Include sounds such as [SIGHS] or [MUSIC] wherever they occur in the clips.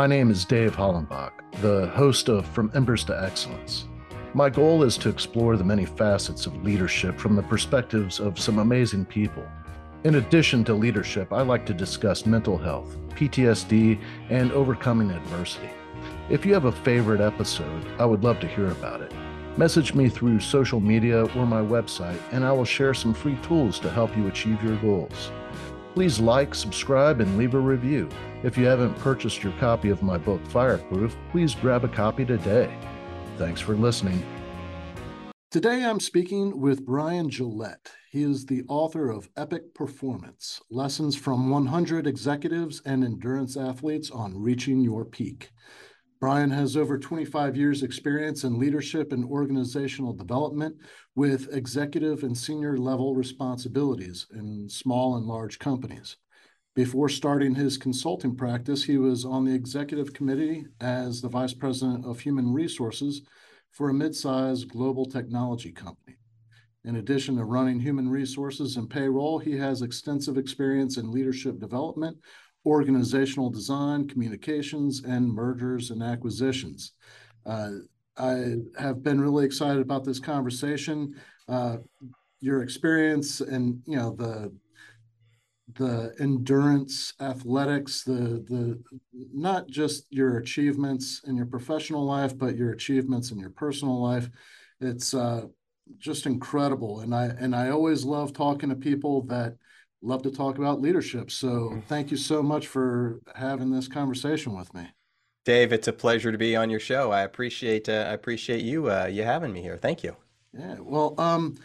My name is Dave Hollenbach, the host of From Embers to Excellence. My goal is to explore the many facets of leadership from the perspectives of some amazing people. In addition to leadership, I like to discuss mental health, PTSD, and overcoming adversity. If you have a favorite episode, I would love to hear about it. Message me through social media or my website, and I will share some free tools to help you achieve your goals. Please like, subscribe, and leave a review. If you haven't purchased your copy of my book, Fireproof, please grab a copy today. Thanks for listening. Today I'm speaking with Brian Gillette. He is the author of Epic Performance Lessons from 100 Executives and Endurance Athletes on Reaching Your Peak. Brian has over 25 years' experience in leadership and organizational development with executive and senior level responsibilities in small and large companies. Before starting his consulting practice, he was on the executive committee as the vice president of human resources for a mid-sized global technology company. In addition to running human resources and payroll, he has extensive experience in leadership development organizational design, communications, and mergers and acquisitions. Uh, I have been really excited about this conversation. Uh, your experience and you know the the endurance athletics the the not just your achievements in your professional life but your achievements in your personal life it's uh, just incredible and i and i always love talking to people that love to talk about leadership. So mm-hmm. thank you so much for having this conversation with me. Dave, it's a pleasure to be on your show. I appreciate uh, I appreciate you uh, you having me here. Thank you. Yeah. Well, um,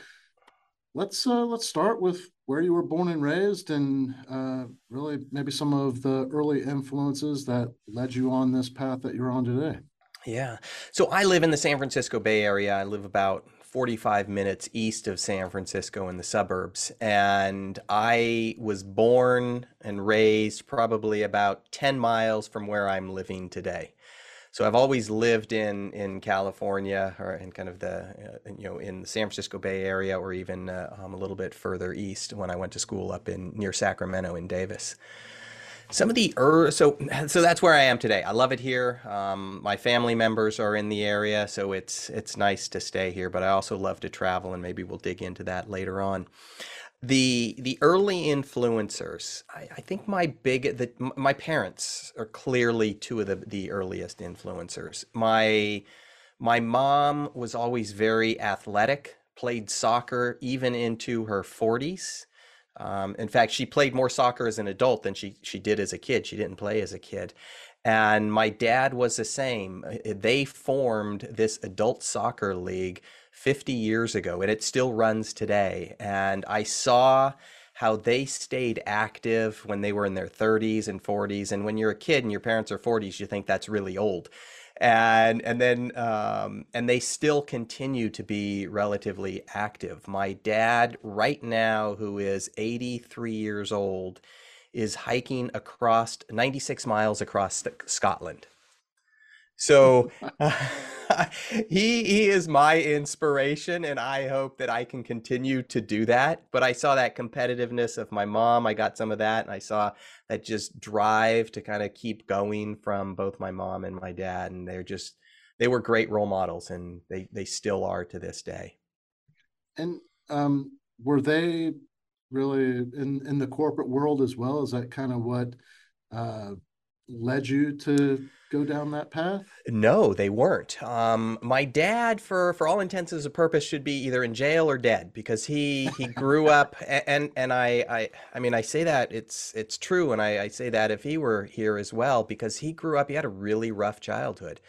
let's uh, let's start with where you were born and raised, and uh, really maybe some of the early influences that led you on this path that you're on today. Yeah. So I live in the San Francisco Bay Area. I live about 45 minutes east of San Francisco in the suburbs. And I was born and raised probably about 10 miles from where I'm living today. So I've always lived in in California or in kind of the uh, you know in the San Francisco Bay Area or even uh, um, a little bit further east when I went to school up in near Sacramento in Davis some of the er, so so that's where I am today. I love it here. Um, my family members are in the area, so it's it's nice to stay here. But I also love to travel, and maybe we'll dig into that later on. The the early influencers, I, I think my big the, my parents are clearly two of the the earliest influencers. My my mom was always very athletic, played soccer even into her forties um, in fact, she played more soccer as an adult than she she did as a kid. She didn't play as a kid. And my dad was the same. Uh, they formed this adult soccer league 50 years ago, and it still runs today. And I saw how they stayed active when they were in their 30s and 40s. And when you're a kid and your parents are 40s, you think that's really old and and then um, and they still continue to be relatively active. My dad, right now, who is 83 years old, is hiking across 96 miles across Scotland. So [LAUGHS] he he is my inspiration and I hope that I can continue to do that. But I saw that competitiveness of my mom. I got some of that and I saw that just drive to kind of keep going from both my mom and my dad and they're just they were great role models and they they still are to this day. And um were they really in in the corporate world as well? Is that kind of what uh led you to go down that path? No, they weren't. Um, my dad, for for all intents and purposes, should be either in jail or dead because he he [LAUGHS] grew up and and I I I mean I say that it's it's true and I, I say that if he were here as well because he grew up he had a really rough childhood.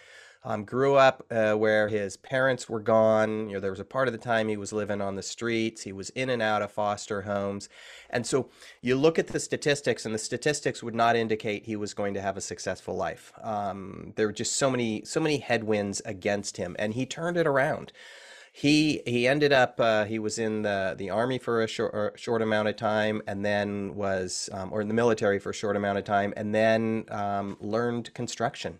Um, grew up uh, where his parents were gone. You know, there was a part of the time he was living on the streets. He was in and out of foster homes, and so you look at the statistics, and the statistics would not indicate he was going to have a successful life. Um, there were just so many, so many headwinds against him, and he turned it around he he ended up uh, he was in the the army for a short, short amount of time and then was um, or in the military for a short amount of time and then um, learned construction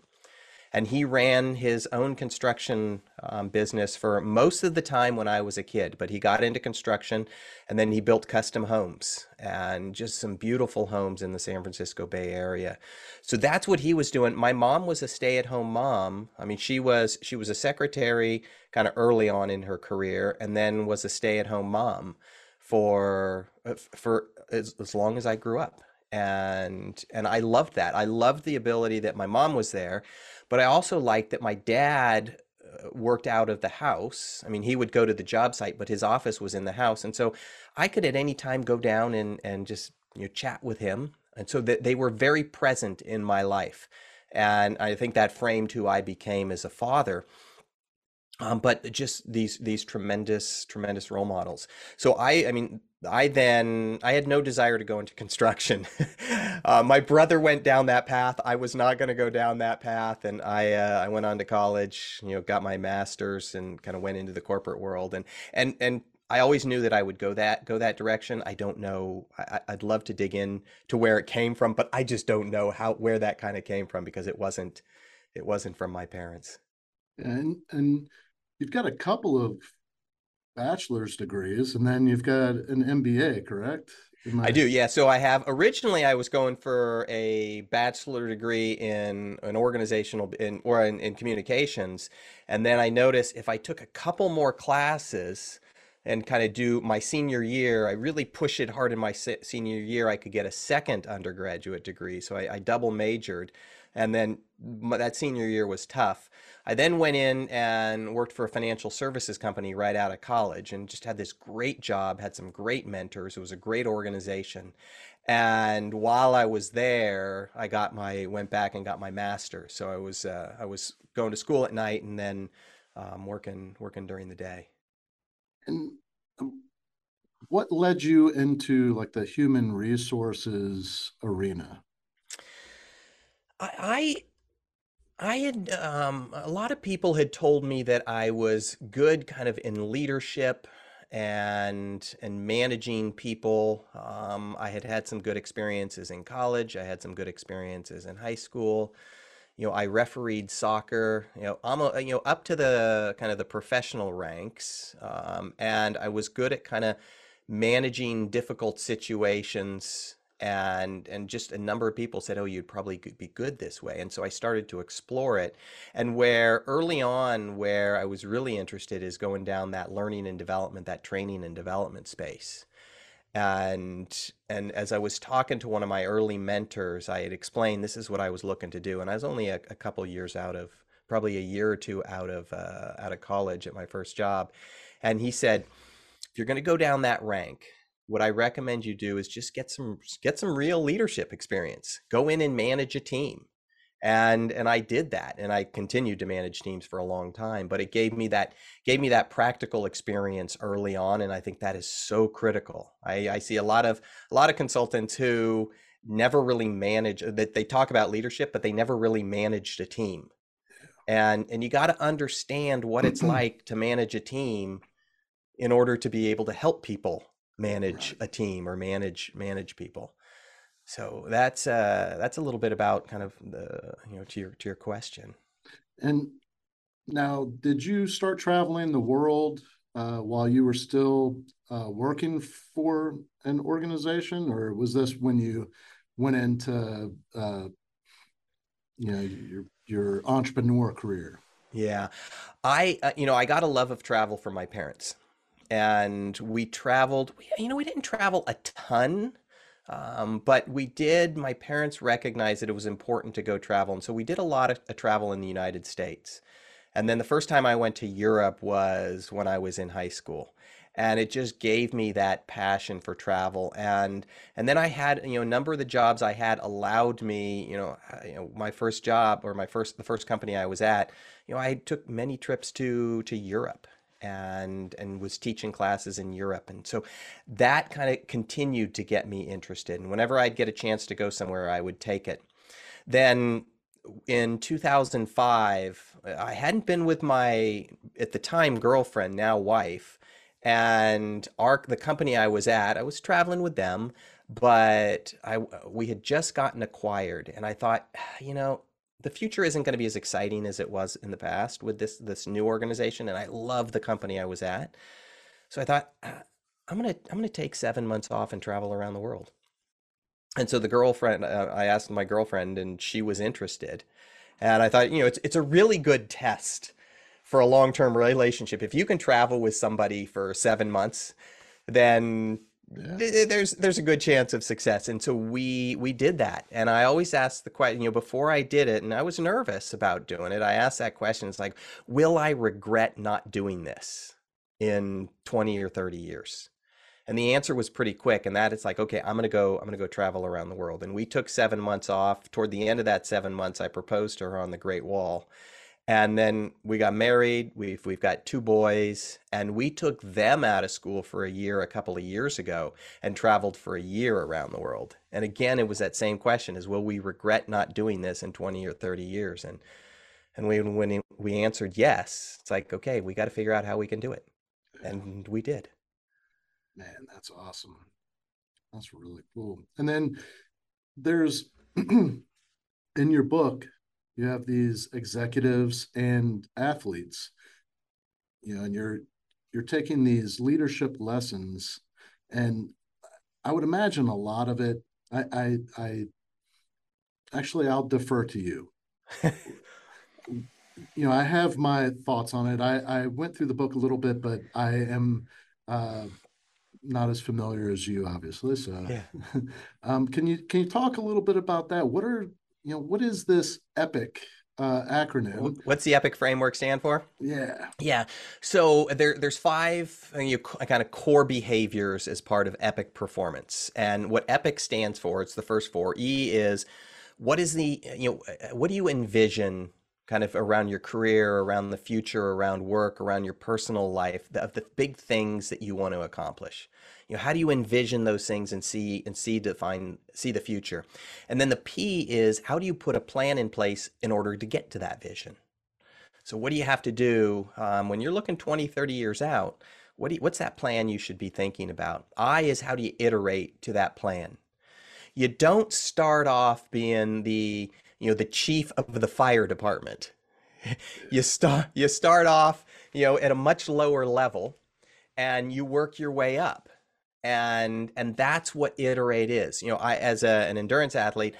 and he ran his own construction um, business for most of the time when I was a kid. But he got into construction, and then he built custom homes and just some beautiful homes in the San Francisco Bay Area. So that's what he was doing. My mom was a stay-at-home mom. I mean, she was she was a secretary kind of early on in her career, and then was a stay-at-home mom for uh, for as, as long as I grew up and and I loved that. I loved the ability that my mom was there, but I also liked that my dad uh, worked out of the house. I mean, he would go to the job site, but his office was in the house, and so I could at any time go down and and just you know chat with him, and so they were very present in my life, and I think that framed who I became as a father. Um, but just these these tremendous tremendous role models. So I I mean I then I had no desire to go into construction. [LAUGHS] uh, my brother went down that path. I was not going to go down that path, and I uh, I went on to college. You know, got my master's and kind of went into the corporate world. And and and I always knew that I would go that go that direction. I don't know. I, would love to dig in to where it came from, but I just don't know how where that kind of came from because it wasn't it wasn't from my parents. And and you've got a couple of bachelor's degrees, and then you've got an MBA, correct? I... I do, yeah. So I have originally I was going for a bachelor degree in an organizational in or in, in communications, and then I noticed if I took a couple more classes and kind of do my senior year, I really push it hard in my se- senior year. I could get a second undergraduate degree, so I, I double majored, and then that senior year was tough. I then went in and worked for a financial services company right out of college and just had this great job, had some great mentors. It was a great organization. And while I was there, I got my went back and got my master. So I was uh, I was going to school at night and then um, working working during the day. And um, what led you into like the human resources arena? I I had um, a lot of people had told me that I was good kind of in leadership and and managing people. Um, I had had some good experiences in college. I had some good experiences in high school. You know, I refereed soccer. You know, almost you know up to the kind of the professional ranks, um, and I was good at kind of managing difficult situations and and just a number of people said oh you'd probably be good this way. And so i started to explore it. And where early on where i was really interested is going down that learning and development that training and development space. And and as i was talking to one of my early mentors i had explained this is what i was looking to do and i was only a, a couple years out of probably a year or two out of uh, out of college at my first job. And he said if you're going to go down that rank what I recommend you do is just get some get some real leadership experience. Go in and manage a team. And and I did that and I continued to manage teams for a long time, but it gave me that gave me that practical experience early on and I think that is so critical. I, I see a lot of a lot of consultants who never really manage uh, that they talk about leadership but they never really managed a team. And and you got to understand what it's [CLEARS THROAT] like to manage a team in order to be able to help people manage a team or manage manage people. So that's uh, that's a little bit about kind of the you know to your to your question. And now, did you start traveling the world uh, while you were still uh, working for an organization, or was this when you went into uh, you know your your entrepreneur career? Yeah, I uh, you know I got a love of travel from my parents and we traveled. You know, we didn't travel a ton, um, but we did. My parents recognized that it was important to go travel, and so we did a lot of travel in the United States. And then the first time I went to Europe was when I was in high school and it just gave me that passion for travel and and then i had you know a number of the jobs i had allowed me you know, you know my first job or my first the first company i was at you know i took many trips to to europe and and was teaching classes in Europe. And so that kind of continued to get me interested. And whenever I'd get a chance to go somewhere I would take it. Then in 2005 I hadn't been with my at the time girlfriend now wife. And our the company I was at I was traveling with them but I we had just gotten acquired. And I thought ah, you know the future isn't going to be as exciting as it was in the past with this this new organization and I love the company I was at. So I thought "Ah, I'm going to I'm going to take 7 months off and travel around the world. And so the girlfriend uh, I asked my girlfriend and she was interested. And I thought, you know, it's it's a really good test for a long-term relationship. If you can travel with somebody for 7 months, then Yeah. th- th- there's there's a good chance of success and so we we did that and i always asked the question you know before i did it and i was nervous about doing it i asked that question it's like will i regret not doing this in 20 or 30 years and the answer was pretty quick and that it's like okay i'm going to go i'm going to go travel around the world and we took 7 months off toward the end of that 7 months i proposed to her on the great wall and then we got married. We've we've got two boys, and we took them out of school for a year a couple of years ago and traveled for a year around the world. And again, it was that same question: is will we regret not doing this in 20 or 30 years? And and we when we answered yes, it's like okay, we got to figure out how we can do it, and we did. Man, that's awesome. That's really cool. And then there's [CLEARS THROAT] in your book, you have these executives and athletes, you know, and you're you're taking these leadership lessons, and I would imagine a lot of it. I I, I actually I'll defer to you. [LAUGHS] You know, I have my thoughts on it. I I went through the book a little bit, but I am uh, not as familiar as you, obviously. So, Yeah. [LAUGHS] um, can you can you talk a little bit about that? What are you know what is this EPIC uh, acronym? What's the EPIC framework stand for? Yeah, Yeah. So there, there's five uh, you know, kind of core behaviors as part of EPIC performance. And what EPIC stands for, it's the first four. E is what is the, you know, uh, what do you envision kind of around your career, around the future, around work, around your personal life, the, of the big things that you want to accomplish? You know, how do you envision those things and see and see define see the future? And then the P is how do you put a plan in place in order to get to that vision? So what do you have to do um, when you're looking 20, 30 years out? What you, what's that plan you should be thinking about? I is how do you iterate to that plan? You don't start off being the, you know, the chief of the fire department. [LAUGHS] You start you start off, you know, at a much lower level and you work your way up. And and that's what iterate is. You know, I as a, an endurance athlete,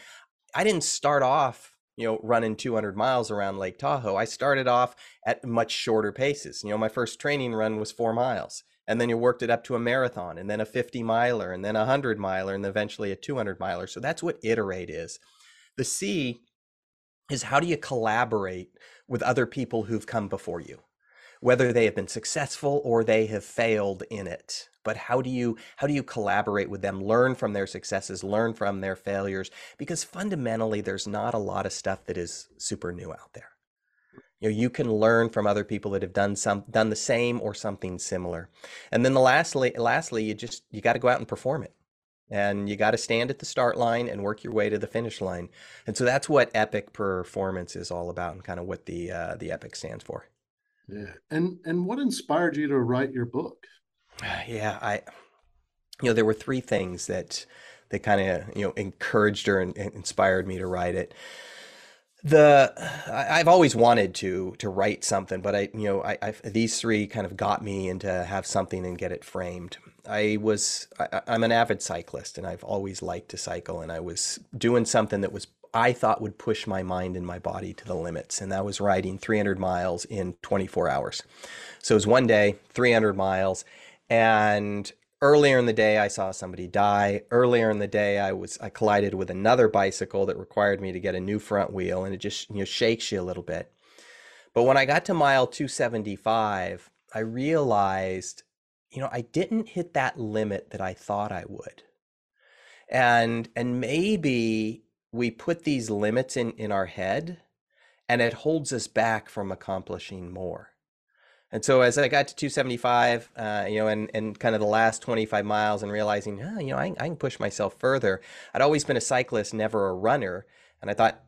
I didn't start off, you know, running 200 miles around Lake Tahoe. I started off at much shorter paces. You know, my first training run was four miles, and then you worked it up to a marathon, and then a 50 miler, and then a 100 miler, and eventually a 200 miler. So that's what iterate is. The C is how do you collaborate with other people who've come before you? Whether they have been successful or they have failed in it. But how do you how do you collaborate with them learn from their successes learn from their failures? Because fundamentally there's not a lot of stuff that is super new out there. You know you can learn from other people that have done some done the same or something similar. And then the lastly lastly you just you got to go out and perform it. And you got to stand at the start line and work your way to the finish line. And so that's what epic performance is all about and kind of what the uh, the epic stands for yeah. And and what inspired you to write your book? [SIGHS] Yeah, I, you know, there were three things that that kind of you know encouraged or in, inspired me to write it. The I, I've always wanted to to write something, but I you know I I've, these three kind of got me into have something and get it framed. I was I, I'm an avid cyclist, and I've always liked to cycle, and I was doing something that was I thought would push my mind and my body to the limits, and that was riding 300 miles in 24 hours. So it was one day, 300 miles, and earlier in the day I saw somebody die. Earlier in the day I was I collided with another bicycle that required me to get a new front wheel, and it just you know shakes you a little bit. But when I got to mile 275, I realized, you know, I didn't hit that limit that I thought I would. And and maybe we put these limits in in our head and it holds us back from accomplishing more. And so as I got to 275, uh, you know, and, and kind of the last 25 miles and realizing, oh, you know, I, I can push myself further. I'd always been a cyclist, never a runner. And I thought,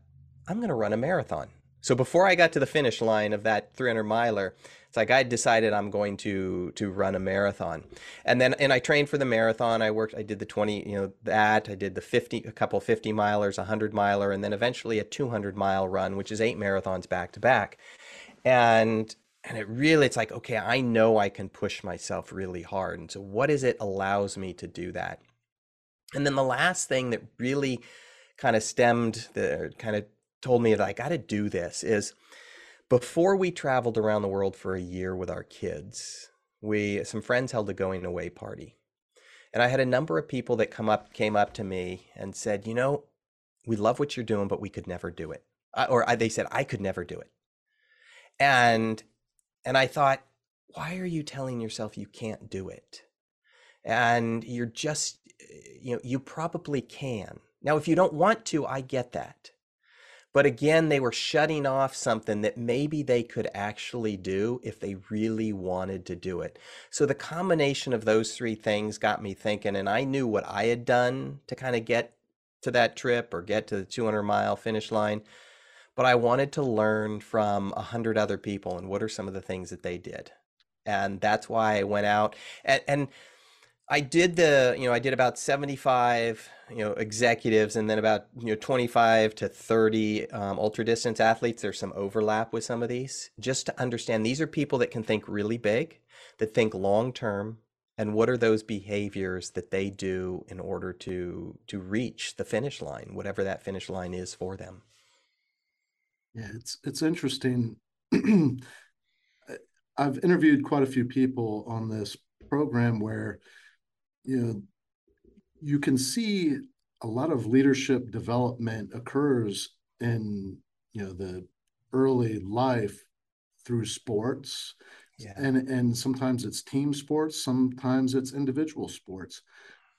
I'm going to run a marathon. So before I got to the finish line of that 300 miler, it's like I decided I'm going to to run a marathon, and then and I trained for the marathon. I worked, I did the 20, you know, that I did the 50, a couple 50 milers, a 100 miler, and then eventually a 200 mile run, which is eight marathons back to back, and and it really it's like okay, I know I can push myself really hard, and so what is it allows me to do that, and then the last thing that really kind of stemmed the kind of told me that I got to do this is before we traveled around the world for a year with our kids, we some friends held a going away party. And I had a number of people that come up came up to me and said, "You know, we love what you're doing, but we could never do it." or I, they said, "I could never do it." And and I thought, "Why are you telling yourself you can't do it?" And you're just eh, you know, you probably can. Now, if you don't want to, I get that. But again, they were shutting off something that maybe they could actually do if they really wanted to do it. So the combination of those three things got me thinking, and I knew what I had done to kind of get to that trip or get to the 200 mile finish line. But I wanted to learn from a hundred other people and what are some of the things that they did. And that's why I went out and, and I did the, you know, I did about 75, you know, executives and then about, you know, 25 to 30 um, ultra distance athletes. There's some overlap with some of these just to understand these are people that can think really big, that think long term. And what are those behaviors that they do in order to to reach the finish line, whatever that finish line is for them? Yeah, it's it's interesting. [CLEARS THROAT] I've interviewed quite a few people on this program where you know, you can see a lot of leadership development occurs in you know the early life through sports yeah. and and sometimes it's team sports sometimes it's individual sports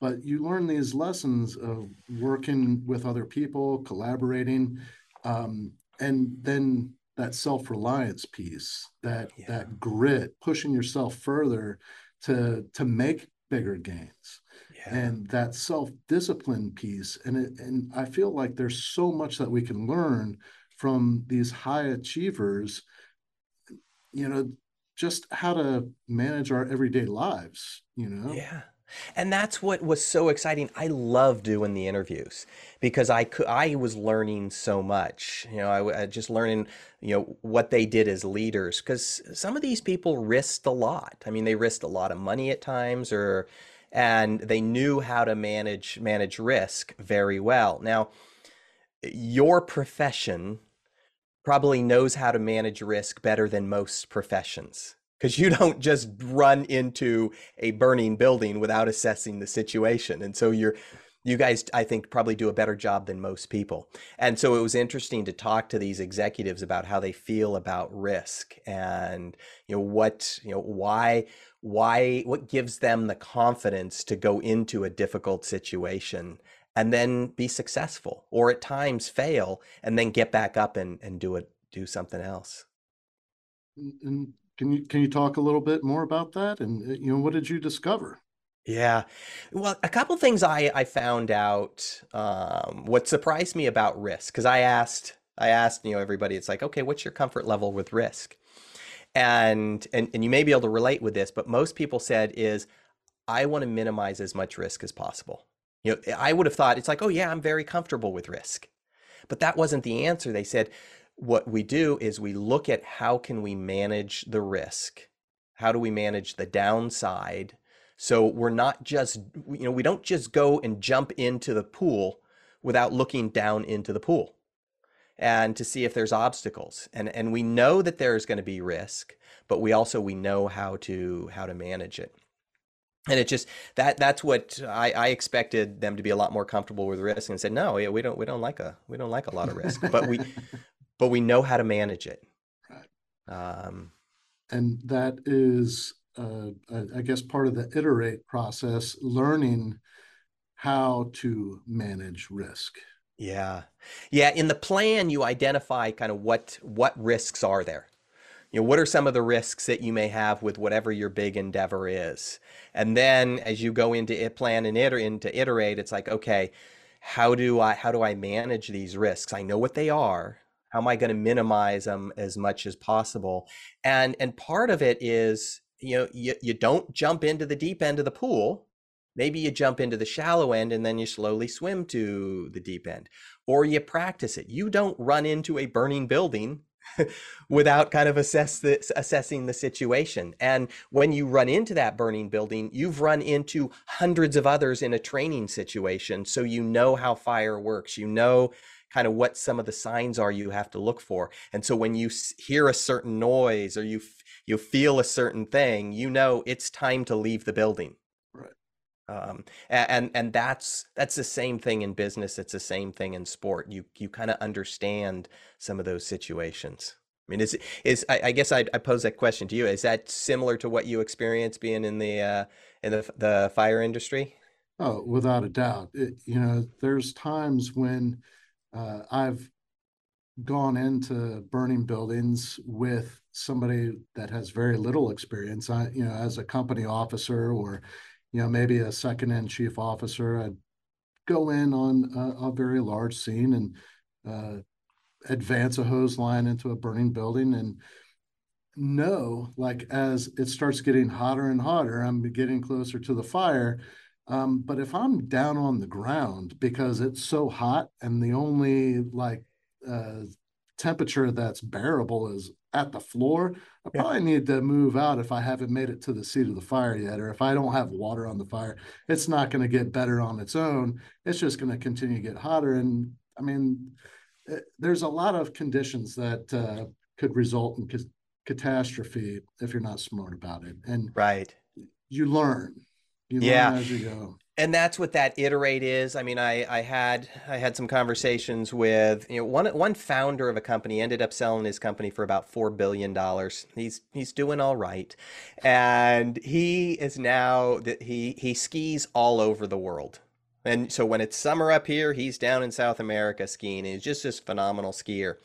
but you learn these lessons of working with other people collaborating um, and then that self-reliance piece that yeah. that grit pushing yourself further to to make bigger gains. Yeah. and that self-discipline piece and it, and i feel like there's so much that we can learn from these high achievers you know just how to manage our everyday lives you know? Yeah and that's what was so exciting. I love doing the interviews because I could, I was learning so much. You know, I, I just learning, you know, what they did as leaders because some of these people risked a lot. I mean, they risked a lot of money at times, or and they knew how to manage manage risk very well. Now, your profession probably knows how to manage risk better than most professions because you don't just run into a burning building without assessing the situation. And so you're you guys I think probably do a better job than most people. And so it was interesting to talk to these executives about how they feel about risk and you know what, you know, why why what gives them the confidence to go into a difficult situation and then be successful or at times fail and then get back up and and do it do something else. Mm, and can you can you talk a little bit more about that? And uh, you know, what did you discover? Yeah. Well, a couple things I, I found out. Um, what surprised me about risk, because I asked I asked you know everybody, it's like, okay, what's your comfort level with risk? And and and you may be able to relate with this, but most people said is I want to minimize as much risk as possible. You know, I would have thought it's like, oh yeah, I'm very comfortable with risk. But that wasn't the answer. They said, what we do is we look at how can we manage the risk? How do we manage the downside? So we're not just you know we don't just go and jump into the pool without looking down into the pool and to see if there's obstacles. And and we know that there's going to be risk but we also we know how to how to manage it. And it just that that's what I, I expected them to be a lot more comfortable with risk and said no yeah, we don't we don't like a we don't like a lot of risk. But we [LAUGHS] [LAUGHS] but we know how to manage it. Right. Um, and that is, uh, I guess, part of the iterate process, learning how to manage risk. Yeah, yeah. In the plan, you identify kind of what what risks are there. You know, what are some of the risks that you may have with whatever your big endeavor is, and then as you go into it, plan and iter- into iterate, it's like, okay, how do I how do I manage these risks? I know what they are How am I going to minimize them as much as possible? And and part of it is, you know, you, you don't jump into the deep end of the pool. Maybe you jump into the shallow end and then you slowly swim to the deep end. Or you practice it. You don't run into a burning building [LAUGHS] without kind of assess the, assessing the situation. And when you run into that burning building, you've run into hundreds of others in a training situation. So you know how fire works. You know kind of what some of the signs are you have to look for. And so when you hear a certain noise or you you feel a certain thing, you know it's time to leave the building. Right. Um, and and that's that's the same thing in business. It's the same thing in sport. You you kind of understand some of those situations. I mean, is is I, I guess I'd, I pose that question to you. Is that similar to what you experience being in the uh, in the the fire industry? Oh, without a doubt. It, you know, there's times when uh, I've gone into burning buildings with somebody that has very little experience. I, you know, as a company officer or, you know, maybe a second end chief officer, I'd go in on a, a very large scene and uh, advance a hose line into a burning building and know, like as it starts getting hotter and hotter, I'm getting closer to the fire um, but if I'm down on the ground because it's so hot and the only like uh, temperature that's bearable is at the floor, I yeah. probably need to move out if I haven't made it to the seat of the fire yet, or if I don't have water on the fire. It's not going to get better on its own. It's just going to continue to get hotter. And I mean, it, eh, there's a lot of conditions that uh, could result in ca- catastrophe if you're not smart about it. And right, you learn you yeah. as you go. And that's what that iterate is. I mean, I, I had I had some conversations with you know one one founder of a company ended up selling his company for about four billion dollars. He's he's doing all right, and he is now that he he skis all over the world. And so when it's summer up here, he's down in South America skiing. He's just this phenomenal skier.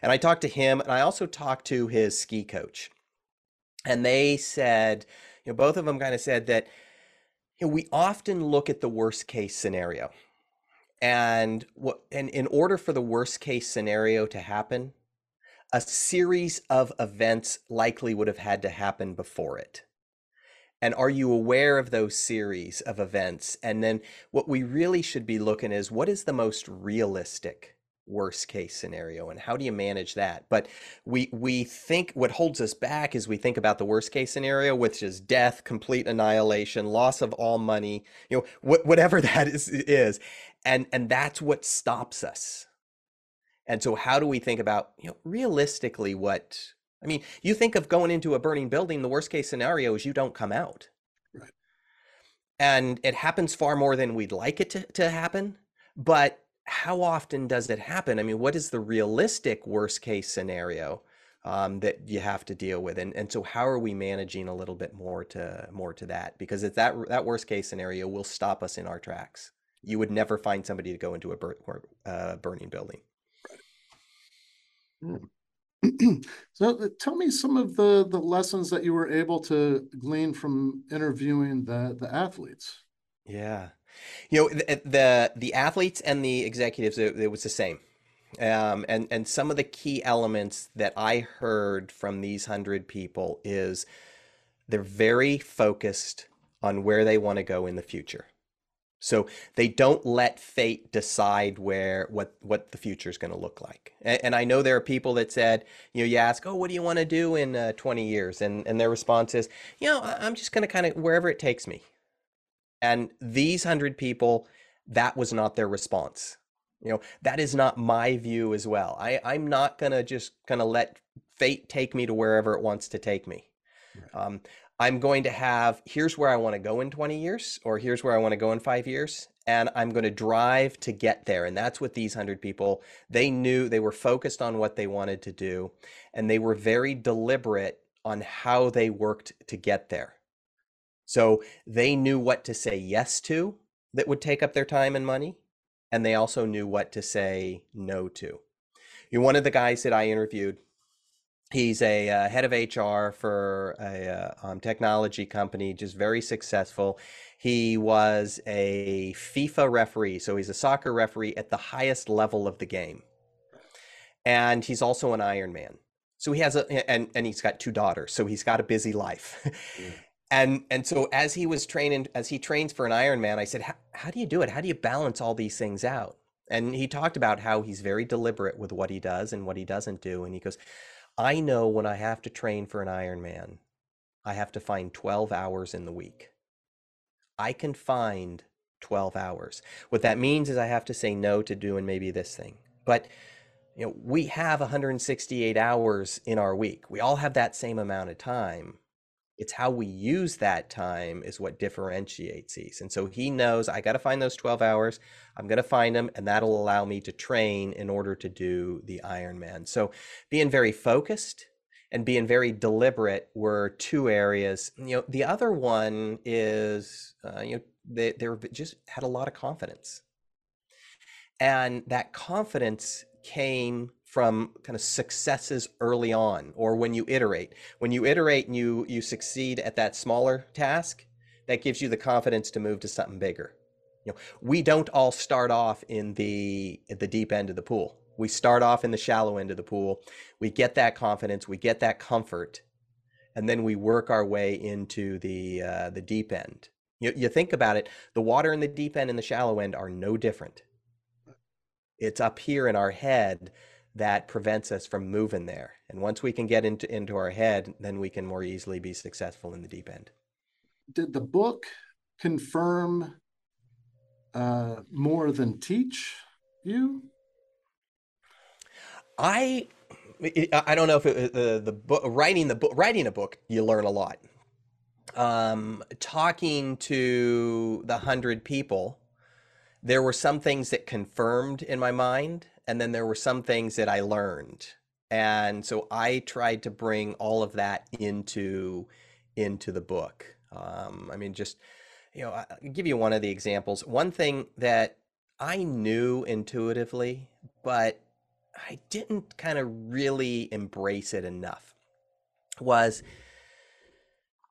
And I talked to him, and I also talked to his ski coach, and they said, you know, both of them kind of said that you know, we often look at the worst case scenario. And what and in order for the worst case scenario to happen, a series of events likely would have had to happen before it. And are you aware of those series of events? And then what we really should be looking is what is the most realistic worst case scenario and how do you manage that? But we we think what holds us back is we think about the worst case scenario which is death complete annihilation loss of all money you know wh- whatever [LAUGHS] that is is and and that's what stops us. And so how do we think about you know realistically what i mean you think of going into a burning building the worst case scenario is you don't come out. Right. And it happens far more than we'd like it to, to happen but how often does it happen? I mean, what is the realistic worst case scenario um, that you have to deal with? And and so how are we managing a little bit more to more to that? Because it's that that worst case scenario will stop us in our tracks. You would never find somebody to go into a bur- uh, burning building. Hmm. [CLEARS THROAT] so uh, tell me some of the the lessons that you were able to glean from interviewing the the athletes. Yeah. You know, the the, the athletes and the executives, it, it was the same. Um, and and some of the key elements that I heard from these hundred people is they're very focused on where they want to go in the future. So they don't let fate decide where what what the future is going to look like. And, and, I know there are people that said, you know, you ask, oh, what do you want to do in uh, 20 years, and and their response is, you know, I'm just going to kind of wherever it takes me. And these hundred people, that was not their response. You know, that is not my view as well. I, I'm not gonna just gonna let fate take me to wherever it wants to take me. Right. Um, I'm going to have here's where I want to go in 20 years, or here's where I want to go in five years, and I'm going to drive to get there. And that's what these hundred people they knew they were focused on what they wanted to do, and they were very deliberate on how they worked to get there. So they knew what to say yes to that would take up their time and money. And they also knew what to say no to. You're one of the guys that I interviewed. He's a uh, head of HR for a uh, um, technology company, just very successful. He was a FIFA referee, so he's a soccer referee at the highest level of the game. and he's also an Ironman. So he has a and and he's got two daughters, so he's got a busy life. Yeah. And and so as he was training, as he trains for an Ironman, I said, "How do you do it? How do you balance all these things out?" And he talked about how he's very deliberate with what he does and what he doesn't do. And he goes, "I know when I have to train for an Ironman, I have to find 12 hours in the week. I can find 12 hours. What that means is I have to say no to doing maybe this thing. But you know, we have 168 hours in our week. We all have that same amount of time. It's how we use that time is what differentiates these. And so he knows I got to find those 12 hours. I'm going to find them, and that'll allow me to train in order to do the Ironman. So being very focused and being very deliberate were two areas. You know, the other one is, uh, you know, they, they were just had a lot of confidence. And that confidence came from kind of successes early on or when you iterate. When you iterate and you you succeed at that smaller task that gives you the confidence to move to something bigger. You know we don't all start off in the at the deep end of the pool. We start off in the shallow end of the pool. We get that confidence we get that comfort and then we work our way into the uh, the deep end. You, you think about it the water in the deep end and the shallow end are no different. It's up here in our head that prevents us from moving there. And once we can get into into our head, then we can more easily be successful in the deep end. Did the book confirm uh, more than teach you? I I don't know if it, the the book writing the book writing a book you learn a lot. Um, talking to the hundred people, there were some things that confirmed in my mind and then there were some things that I learned. And so I tried to bring all of that into into the book. Um, I mean, just you know, I'll give you one of the examples. One thing that I knew intuitively, but I didn't kind of really embrace it enough was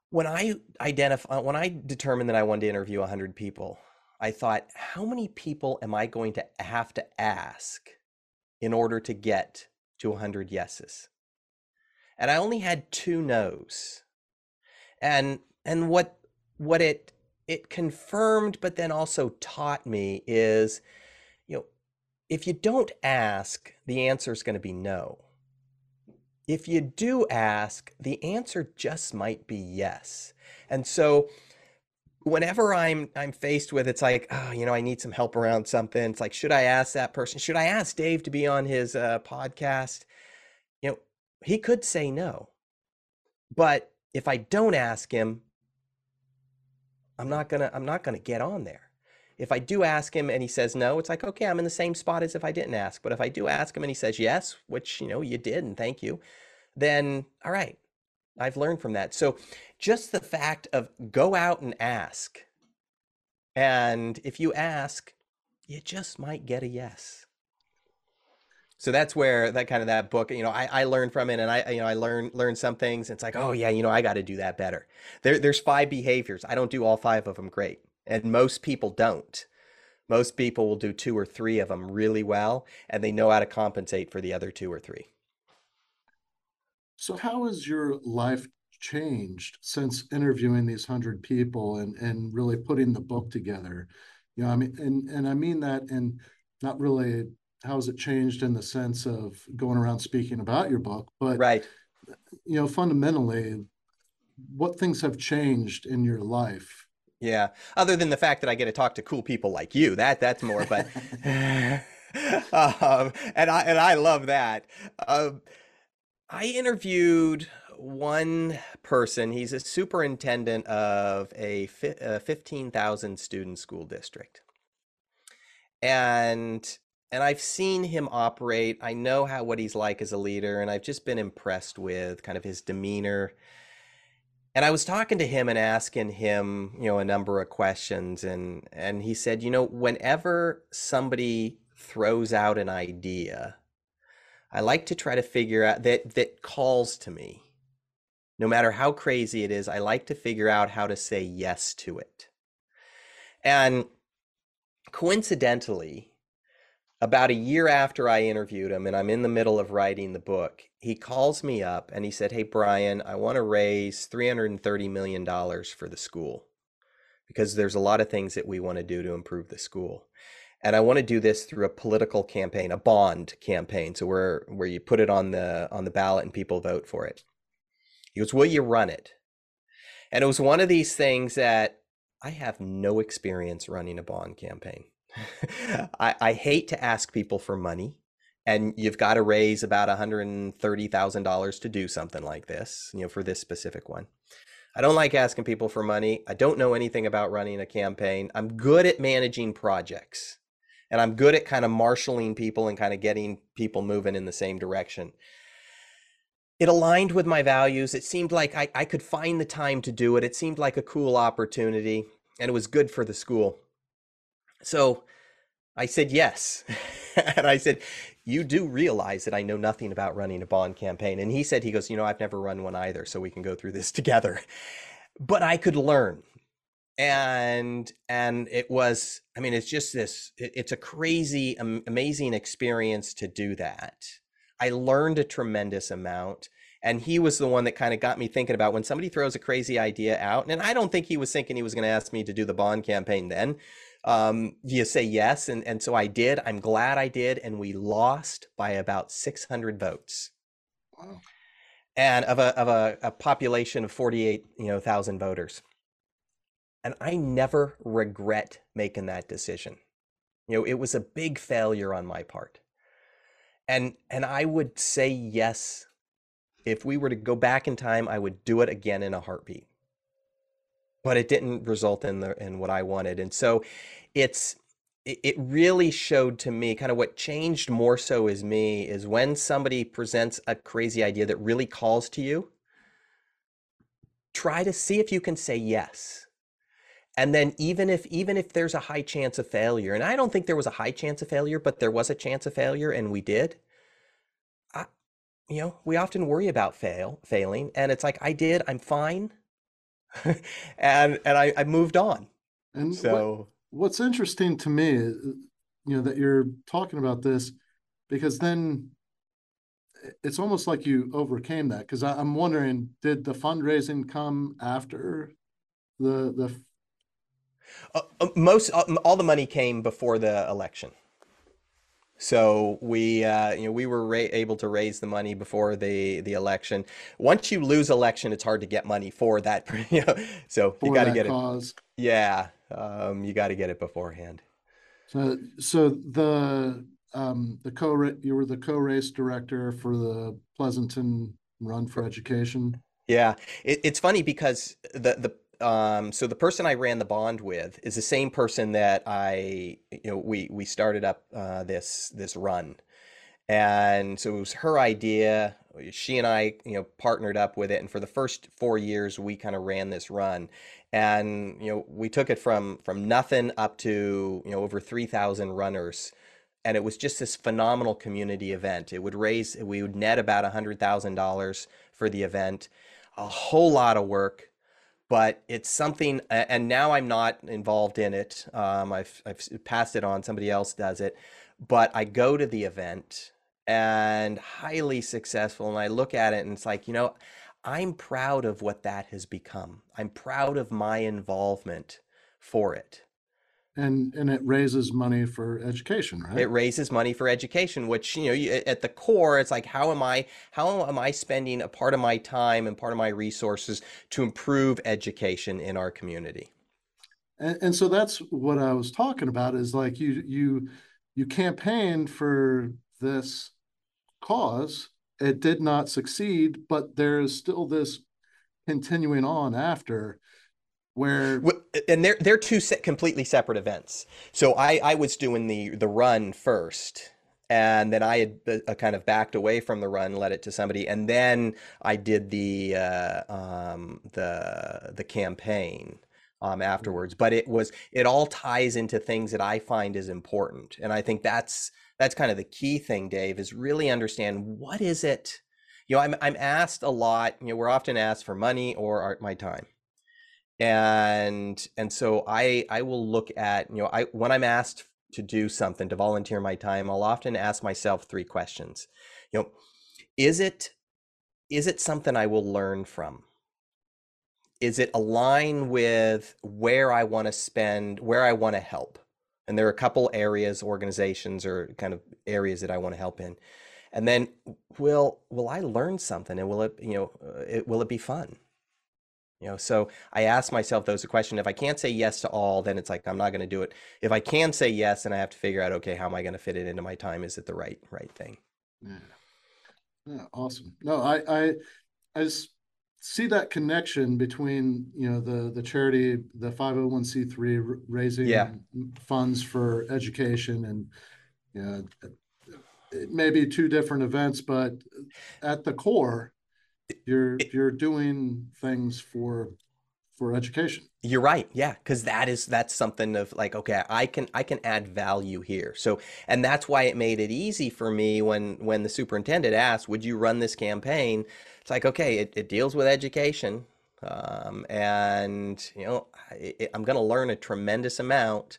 when I identify when I determined that I wanted to interview 100 people, I thought, how many people am I going to have to ask in order to get to 100 yeses. And I only had two no's. And and what what it it confirmed but then also taught me is you know if you don't ask the answer is going to be no. If you do ask, the answer just might be yes. And so whenever I'm I'm faced with it's like oh you know I need some help around something. It's like should I ask that person? Should I ask Dave to be on his uh, podcast? You know he could say no but if I don't ask him I'm not gonna I'm not gonna get on there. If I do ask him and he says no it's like okay I'm in the same spot as if I didn't ask. But if I do ask him and he says yes which you know you did and thank you then all right I've learned from that. So just the fact of go out and ask. And if you ask, you just might get a yes. So that's where that kind of that book, you know, I, I learned from it and I, you know, I learned, learned some things. It's like, oh yeah, you know, I got to do that better. There, there's five behaviors. I don't do all five of them great. And most people don't. Most people will do two or three of them really well, and they know how to compensate for the other two or three. So, how has your life changed since interviewing these hundred people and and really putting the book together? You know, I mean, and and I mean that, and not really how has it changed in the sense of going around speaking about your book, but right, you know, fundamentally, what things have changed in your life? Yeah, other than the fact that I get to talk to cool people like you, that that's more. But [LAUGHS] [LAUGHS] um, and I and I love that. Um, I interviewed one person. He's a superintendent of a, a uh, 15,000 student school district. And and I've seen him operate. I know how what he's like as a leader and I've just been impressed with kind of his demeanor. And I was talking to him and asking him, you know, a number of questions and and he said, "You know, whenever somebody throws out an idea, I like to try to figure out that that calls to me. No matter how crazy it is, I like to figure out how to say yes to it. And coincidentally, about a year after I interviewed him, and I'm in the middle of writing the book, he calls me up and he said, Hey, Brian, I want to raise $330 million for the school because there's a lot of things that we want to do to improve the school. And I want to do this through a political campaign, a bond campaign. So where where you put it on the on the ballot and people vote for it. He goes, Will you run it? And it was one of these things that I have no experience running a bond campaign. [LAUGHS] I, I hate to ask people for money, and you've got to raise about $130,000 to do something like this, you know, for this specific one. I don't like asking people for money. I don't know anything about running a campaign. I'm good at managing projects and I'm good at kind of marshaling people and kind of getting people moving in the same direction. It aligned with my values. It seemed like I, I could find the time to do it. It seemed like a cool opportunity and it was good for the school. So I said yes. [LAUGHS] and I said, You do realize that I know nothing about running a bond campaign. And he said, He goes, You know, I've never run one either, so we can go through this [LAUGHS] together. But I could learn. And and it was, I mean, it's just this, it, it's a crazy, amazing experience to do that. I learned a tremendous amount. And he was the one that kind of got me thinking about when somebody throws a crazy idea out. And I don't think he was thinking he was going to ask me to do the bond campaign then um, you say yes? And, and so I did. I'm glad I did. And we lost by about 600 votes. Wow. And of a, of a, a population of 48, you know, thousand voters. And I never regret making that decision. You know, it was a big failure on my part. And, and I would say yes. If we were to go back in time, I would do it again in a heartbeat but it didn't result in the in what I wanted. And so it's it really showed to me kind of what changed more so is me is when somebody presents a crazy idea that really calls to you try to see if you can say yes and then even if even if there's a high chance of failure and i don't think there was a high chance of failure but there was a chance of failure and we did I, you know we often worry about fail failing and it's like i did i'm fine [LAUGHS] and and I, I moved on. And so what, what's interesting to me, uh, you know, that you're talking about this, because then it's almost like you overcame that. Because I'm wondering, did the fundraising come after the the? Uh, uh most uh, all the money came before the election. So we, uh, you know, we were ra- able to raise the money before the the election. Once you lose election, it's hard to get money for that. [LAUGHS] You know, so for you got to get cause. it. Yeah, um, you got to get it beforehand. So, so the um, the co you were the co race director for the Pleasanton Run for Education. Yeah, it, it's funny because the the um, so the person I ran the bond with is the same person that I, you know, we we started up uh, this this run, and so it was her idea. She and I, you know, partnered up with it, and for the first four years, we kind of ran this run, and you know, we took it from from nothing up to you know over three thousand runners, and it was just this phenomenal community event. It would raise, we would net about a hundred thousand dollars for the event, a whole lot of work but it's something and now i'm not involved in it um, I've, I've passed it on somebody else does it but i go to the event and highly successful and i look at it and it's like you know i'm proud of what that has become. I'm proud of my involvement for it and and it raises money for education right? It raises money for education which you know you, at the core it's like how am i how am i spending a part of my time and part of my resources to improve education in our community? And, and so that's what i was talking about is like you you you campaigned for this cause. It did not succeed but there is still this continuing on after where and they're they're two completely separate events. So I I was doing the the run first, and then I had uh, kind of backed away from the run, let it to somebody, and then I did the uh, um, the the campaign um, afterwards. But it was it all ties into things that I find is important, and I think that's that's kind of the key thing, Dave, is really understand what is it. You know, I'm I'm asked a lot. You know, we're often asked for money or my time and and so i i will look at you know i when i'm asked to do something, to volunteer my time, I'll often ask myself three questions. You know, is it is it something I will learn from? Is it align with where I want to spend, where I want to help? And there are a couple areas, organizations, or kind of areas that I want to help in. And then, will will I learn something, and will it, you know, uh, it, will it be fun? You know, so I ask myself those questions. If I can't say yes to all, then it's like I'm not going to do it. If I can say yes, and I have to figure out, okay, how am I going to fit it into my time? Is it the right right thing? Yeah, yeah awesome. No, I I I just see that connection between you know the the charity, the 501c3 raising yeah. funds for education, and you know, it may be two different events, but at the core you're you're doing things for for education. You're right yeah because that is that's something of like okay i can i can add value here. So and that's why it made it easy for me when when the superintendent asked would you run this campaign? It's like okay it, it deals with education um, and you know it, i'm going to learn a tremendous amount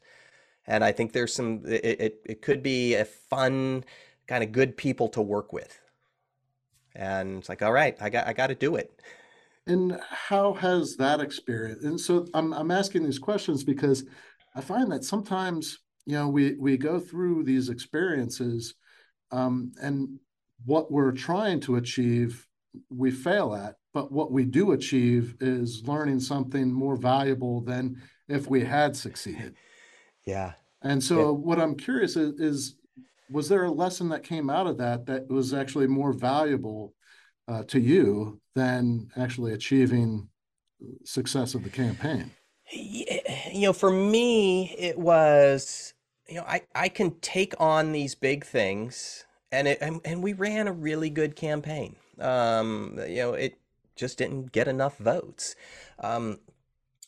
and i think there's some it, it, it could be a fun kind of good people to work with and it's like all right i got i got to do it and how has that experience and so i'm i'm asking these questions because i find that sometimes you know we we go through these experiences um, and what we're trying to achieve we fail at but what we do achieve is learning something more valuable than if we had succeeded yeah and so yeah. what i'm curious is, is was there a lesson that came out of that that was actually more valuable uh, to you than actually achieving success of the campaign? You know, for me, it was, you know, I, I can take on these big things and it, and, and we ran a really good campaign. Um, you know, it just didn't get enough votes. Um,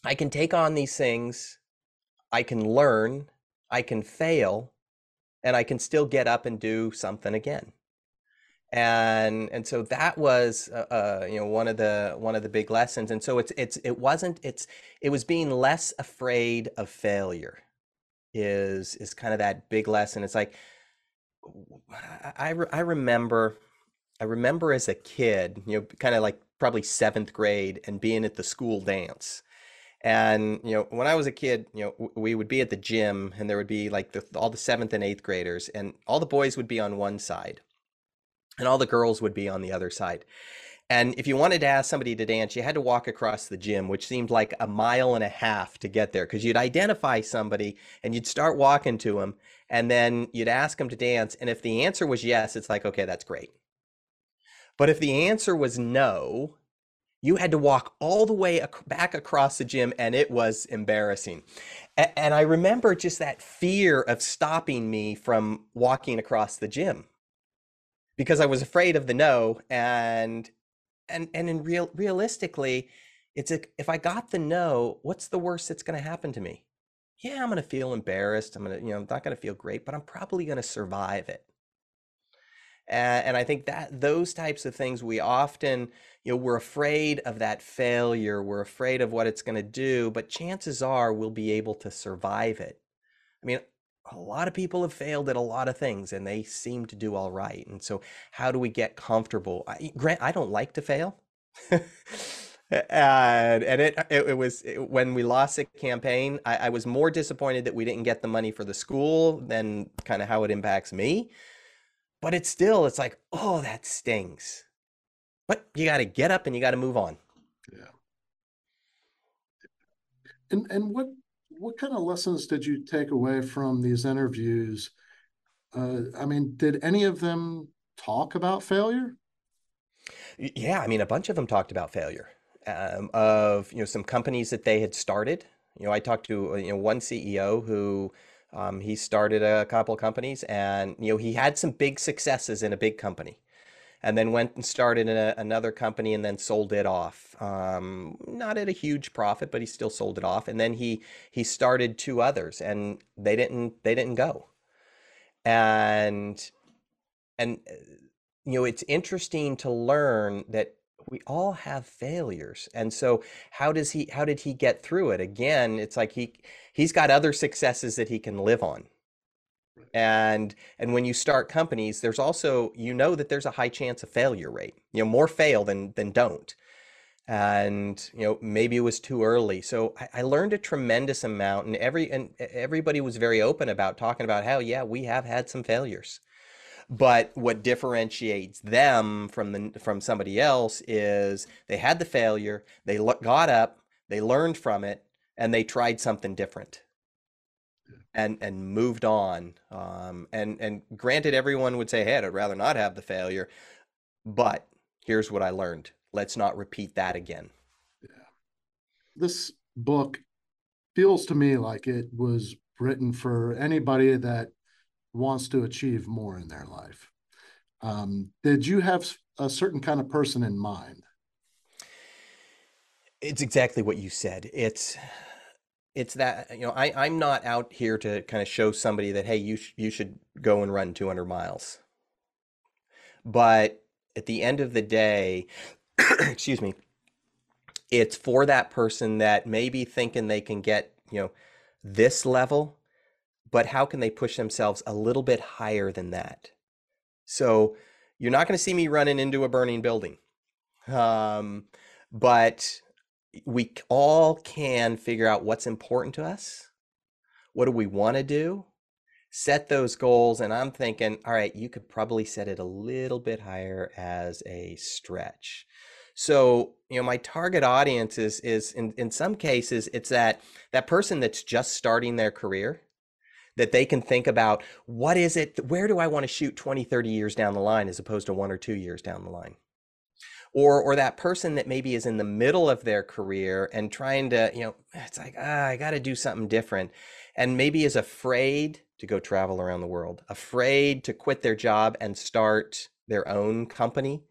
I can take on these things. I can learn. I can fail and I can still get up and do something again. And and so that was uh, uh, you know one of the one of the big lessons. And so it's it's it wasn't it's it was being less afraid of failure is is kind of that big lesson. It's like I I remember I remember as a kid, you know, kind of like probably seventh grade and being at the school dance and you know, when I was a kid, you know, we would be at the gym, and there would be like the, all the seventh and eighth graders, and all the boys would be on one side, and all the girls would be on the other side. And if you wanted to ask somebody to dance, you had to walk across the gym, which seemed like a mile and a half to get there because you'd identify somebody and you'd start walking to them, and then you'd ask them to dance. And if the answer was yes, it's like, okay, that's great. But if the answer was no, you had to walk all the way ac- back across the gym and it was embarrassing. And i remember just that fear of stopping me from walking across the gym because i was afraid of the no and and and in real realistically it's a, if i got the no what's the worst that's going to happen to me? Yeah i'm going to feel embarrassed i'm going to you know i'm not going to feel great but i'm probably going to survive it and, I think that those types of things we often, you know, we're afraid of that failure. We're afraid of what it's going to do, but chances are we'll be able to survive it. I mean, a lot of people have failed at a lot of things and they seem to do all right. And so, how do we get comfortable? I, Grant, I don't like to fail. [LAUGHS] and, and it, it, it was it, when we lost the campaign, I, I was more disappointed that we didn't get the money for the school than kind of how it impacts me but it's still it's like oh that stings. But you got to get up and you got to move on. Yeah. And and what what kind of lessons did you take away from these interviews? Uh, i mean did any of them talk about failure? Yeah i mean a bunch of them talked about failure um, of you know some companies that they had started. You know i talked to uh, you know one ceo who um, he started a couple companies, and you know he had some big successes in a big company, and then went and started a, another company and then sold it off. Um, not at a huge profit, but he still sold it off. And then he he started two others, and they didn't they didn't go. And and uh, you know it's interesting to learn that we all have failures and so how does he how did he get through it again it's like he he's got other successes that he can live on. And and when you start companies there's also you know that there's a high chance of failure rate you know more fail than than don't. And you know maybe it was too early. So I, I, learned a tremendous amount and every and everybody was very open about talking about how yeah we have had some failures. But what differentiates them from the from somebody else is they had the failure they got up they learned from it and they tried something different. And and moved on um, and and granted everyone would say hey i'd rather not have the failure but here's what i learned let's not repeat that again. Yeah. This book feels to me like it was written for anybody that wants to achieve more in their life. Um, did you have a certain kind of person in mind it's exactly what you said it's it's that you know I I'm not out here to kind of show somebody that hey you sh- you should go and run 200 miles. But at the end of the day, [CLEARS THROAT] excuse me, it's for that person that maybe thinking they can get, you know, this level, but how can they push themselves a little bit higher than that? So you're not going to see me running into a burning building. Um, but we all can figure out what's important to us. What do we want to do? Set those goals. And I'm thinking, all right, you could probably set it a little bit higher as a stretch. So, you know, my target audience is is in, in some cases it's that that person that's just starting their career that they can think about what is it where do I want to shoot 20 30 years down the line as opposed to 1 or 2 years down the line or or that person that maybe is in the middle of their career and trying to you know it's like ah, i got to do something different and maybe is afraid to go travel around the world afraid to quit their job and start their own company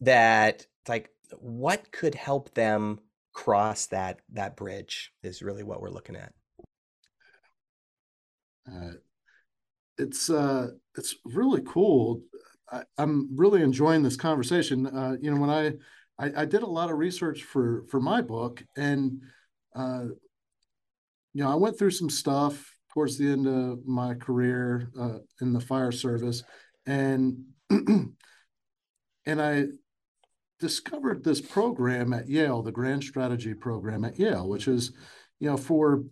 that like what could help them cross that that bridge is really what we're looking at. Uh, it's uh it's really cool I, am really enjoying this conversation. Uh, you know, when I, I, I did a lot of research for for my book, and uh, you know, I went through some stuff towards the end of my career uh, in the fire service, and [CLEARS THROAT] and I discovered this program at Yale, the Grand Strategy program at Yale, which is, you know, for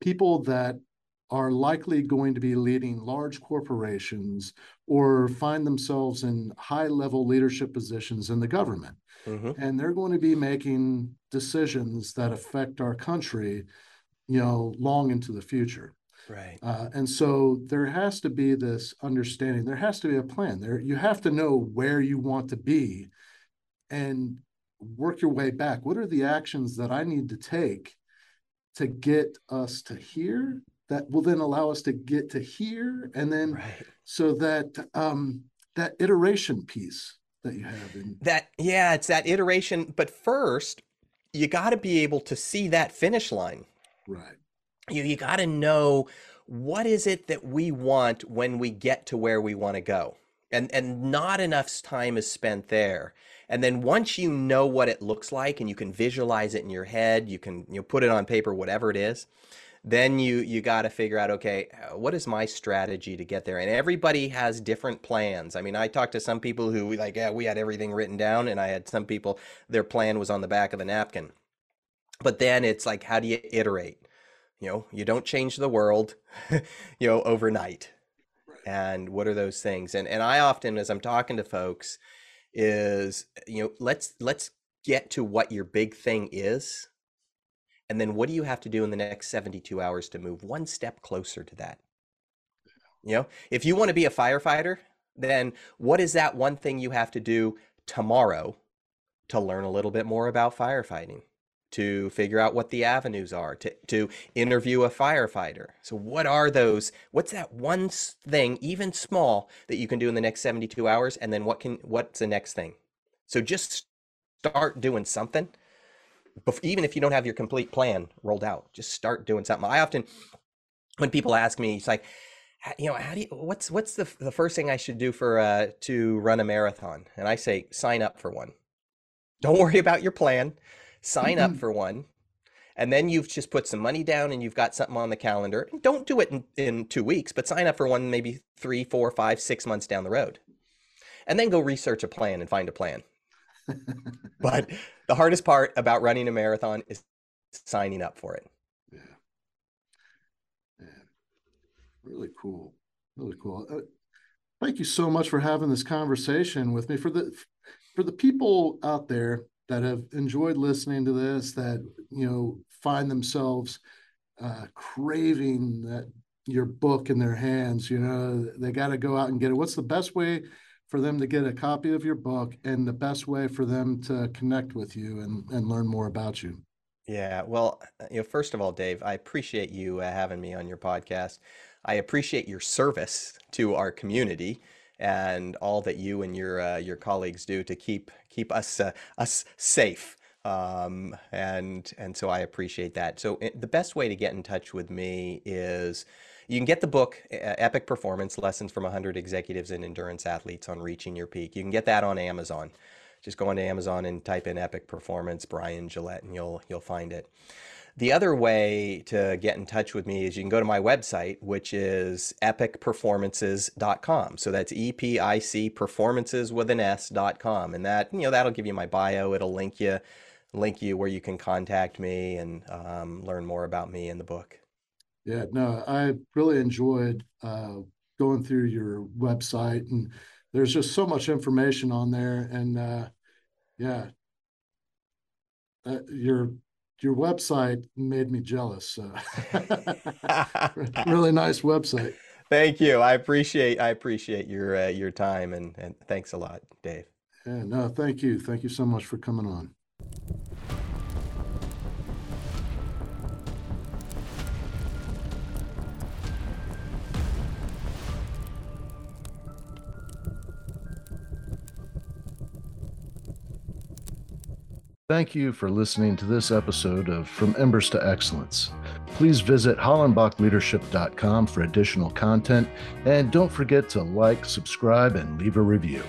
people that are likely going to be leading large corporations or find themselves in high level leadership positions in the government. Mm-hmm. And they're going to be making decisions that affect our country, you know, long into the future. Right. Uh, and so there has to be this understanding. There has to be a plan. There, you have to know where you want to be, and work your way back. What are the actions that I need to take to get us to here that will then allow us to get to here and then right. so that um that iteration piece that you have in that yeah it's that iteration but first you got to be able to see that finish line. Right. You you got to know what is it that we want when we get to where we want to go. And and not enough time is spent there. And then once you know what it looks like and you can visualize it in your head you can you know, put it on paper whatever it is then you you got to figure out okay uh, what is my strategy to get there? And everybody has different plans. I mean i talked to some people who like yeah we had everything written down and i had some people their plan was on the back of a napkin. But then it's like how do you iterate? You know you don't change the world [LAUGHS] you know overnight. And what are those things? And and i often as i'm talking to folks is you know let's let's get to what your big thing is and then what do you have to do in the next 72 hours to move one step closer to that? You know, if you want to be a firefighter, then what is that one thing you have to do tomorrow to learn a little bit more about firefighting? to figure out what the avenues are to, to interview a firefighter so what are those what's that one thing even small that you can do in the next 72 hours and then what can what's the next thing so just start doing something even if you don't have your complete plan rolled out, just start doing something. I often, when people ask me, it's like, you know, how do you, what's, what's the, the first thing I should do for, uh, to run a marathon? And I say, sign up for one. Don't worry about your plan. Sign up for one and then you've just put some money down and you've got something on the calendar. And don't do it in, in two weeks, but sign up for one maybe three, four, five, six months down the road. And then go research a plan and find a plan. But the hardest part about running a marathon is signing up for it. Yeah. Really cool. Really cool. Uh, thank you so much for having this conversation with me. For the for the people out there that have enjoyed listening to this, that you know find themselves uh, craving that your book in their hands, you know, they got to go out and get it. What's the best way for them to get a copy of your book, and the best way for them to connect with you and and learn more about you? Yeah, well, uh, you know, first of all, Dave, I appreciate you uh, having me on your podcast. I appreciate your service to our community and all that you and your uh, your colleagues do to keep keep us uh, us safe. Um, and and so I appreciate that. So it, the best way to get in touch with me is you can get the book Epic Performance Lessons from 100 Executives and Endurance Athletes on Reaching Your Peak. You can get that on Amazon. Just go onto Amazon and type in Epic Performance Brian Gillette and you'll you'll find it. The other way to get in touch with me is you can go to my website, which is epicperformances.com. So that's E P I C performances with an S.com. And that, you know, that'll give you my bio. It'll link you, link you where you can contact me and um, learn more about me in the book. Yeah, no, I really enjoyed uh, going through your website and there's just so much information on there. And uh, yeah, uh, your your website made me jealous. [LAUGHS] really nice website. Thank you. I appreciate I appreciate your uh, your time and and thanks a lot, Dave. Yeah, no, thank you. Thank you so much for coming on. Thank you for listening to this episode of From Embers to Excellence. Please visit hollenbachleadership.com for additional content, and don't forget to like, subscribe, and leave a review.